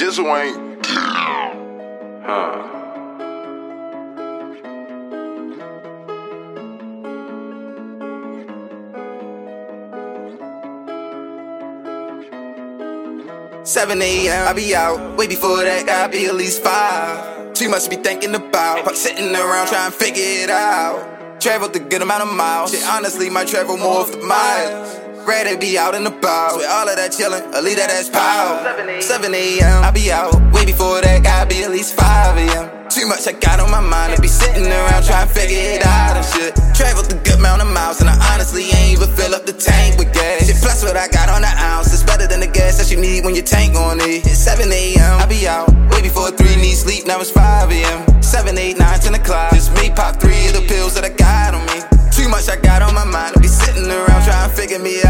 Ain't. Huh. 7 a.m. I be out. Way before that, I be at least 5. Too much to be thinking about. Fuck sitting around trying to figure it out. Traveled a good amount of miles. Shit, honestly, might travel more of the miles. Rather be out and about. With all of that chillin', I leave that ass power. 7 a.m. I be out. Way before that, I be at least 5 a.m. Too much I got on my mind. I be sitting around trying to figure it out and shit. Traveled a good amount of miles, and I honestly ain't even fill up the tank with gas. Shit, plus what I got on the ounce is better than the gas that you need when your tank on it. It's 7 a.m. I be out. Way before 3 need sleep, now it's 5 a.m. 7, 8, 9, 10 o'clock. Just me pop three of the pills that I got on me. Too much I got on my mind. I be sitting around trying to figure me out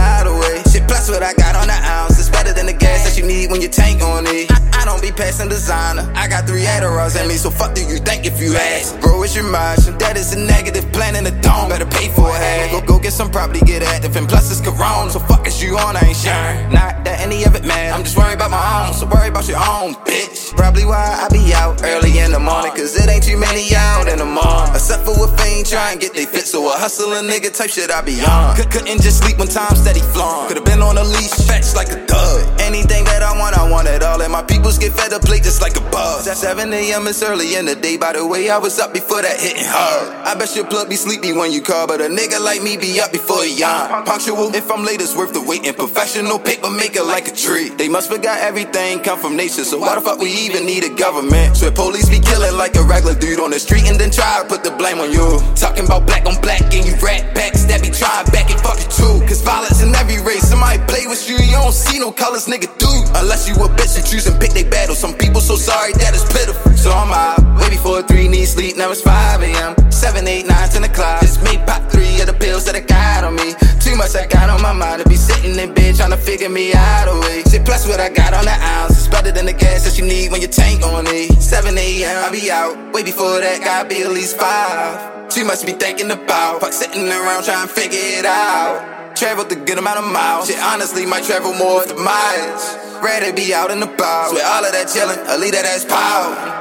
than the gas that you need when your tank on it. I, don't be passing designer. I got three Adderalls in me, so fuck do you think if you ask? Bro, it's your margin. That is a negative plan in the dome. Better pay for it. Go, go get some property, get active. And plus it's Corona, so fuck is you on, I ain't sharing. Not that any of it, man. I'm just worried about my own, so worry about your own, bitch. Probably why I be out early in the morning, cause it ain't too many out in the morning. For a fiend try and get they fit, so a hustling nigga type shit I be on. Could, couldn't just sleep when time steady flowing. Could've been on a leash, fetch like a dog. Anything that I want, I want it get fed up plate just like a. At 7 a.m. it's early in the day. By the way, I was up before that hitting hard. I bet your plug be sleepy when you call, but a nigga like me be up before he yawn. Punctual, if I'm late, it's worth the wait. And professional paper maker like a tree. They must forgot everything come from nature. So why the fuck we even need a government? So police be killing like a regular dude on the street and then try to put the blame on you. Talking about black on black and you rat backs that be back play with you, you don't see no colors, nigga, do. Unless you a bitch who choose and pick they battle. Some people so sorry that it's pitiful. So I'm out. Way before 3 need sleep, now it's 5 a.m. 7, 8, 9, 10 o'clock. Just me pop three of the pills that I got on me. Too much I got on my mind to be sitting in bed trying to figure me out a way. Shit, plus what I got on the ounce is better than the gas that you need when your tank on it. 7 a.m. I be out. Way before that, gotta be at least 5. Much to be thinking about. Fuck sitting around trying to figure it out. Traveled a good amount of miles. Shit, honestly, might travel more the miles. Rather be out and about. With all of that chillin', I leave that ass power.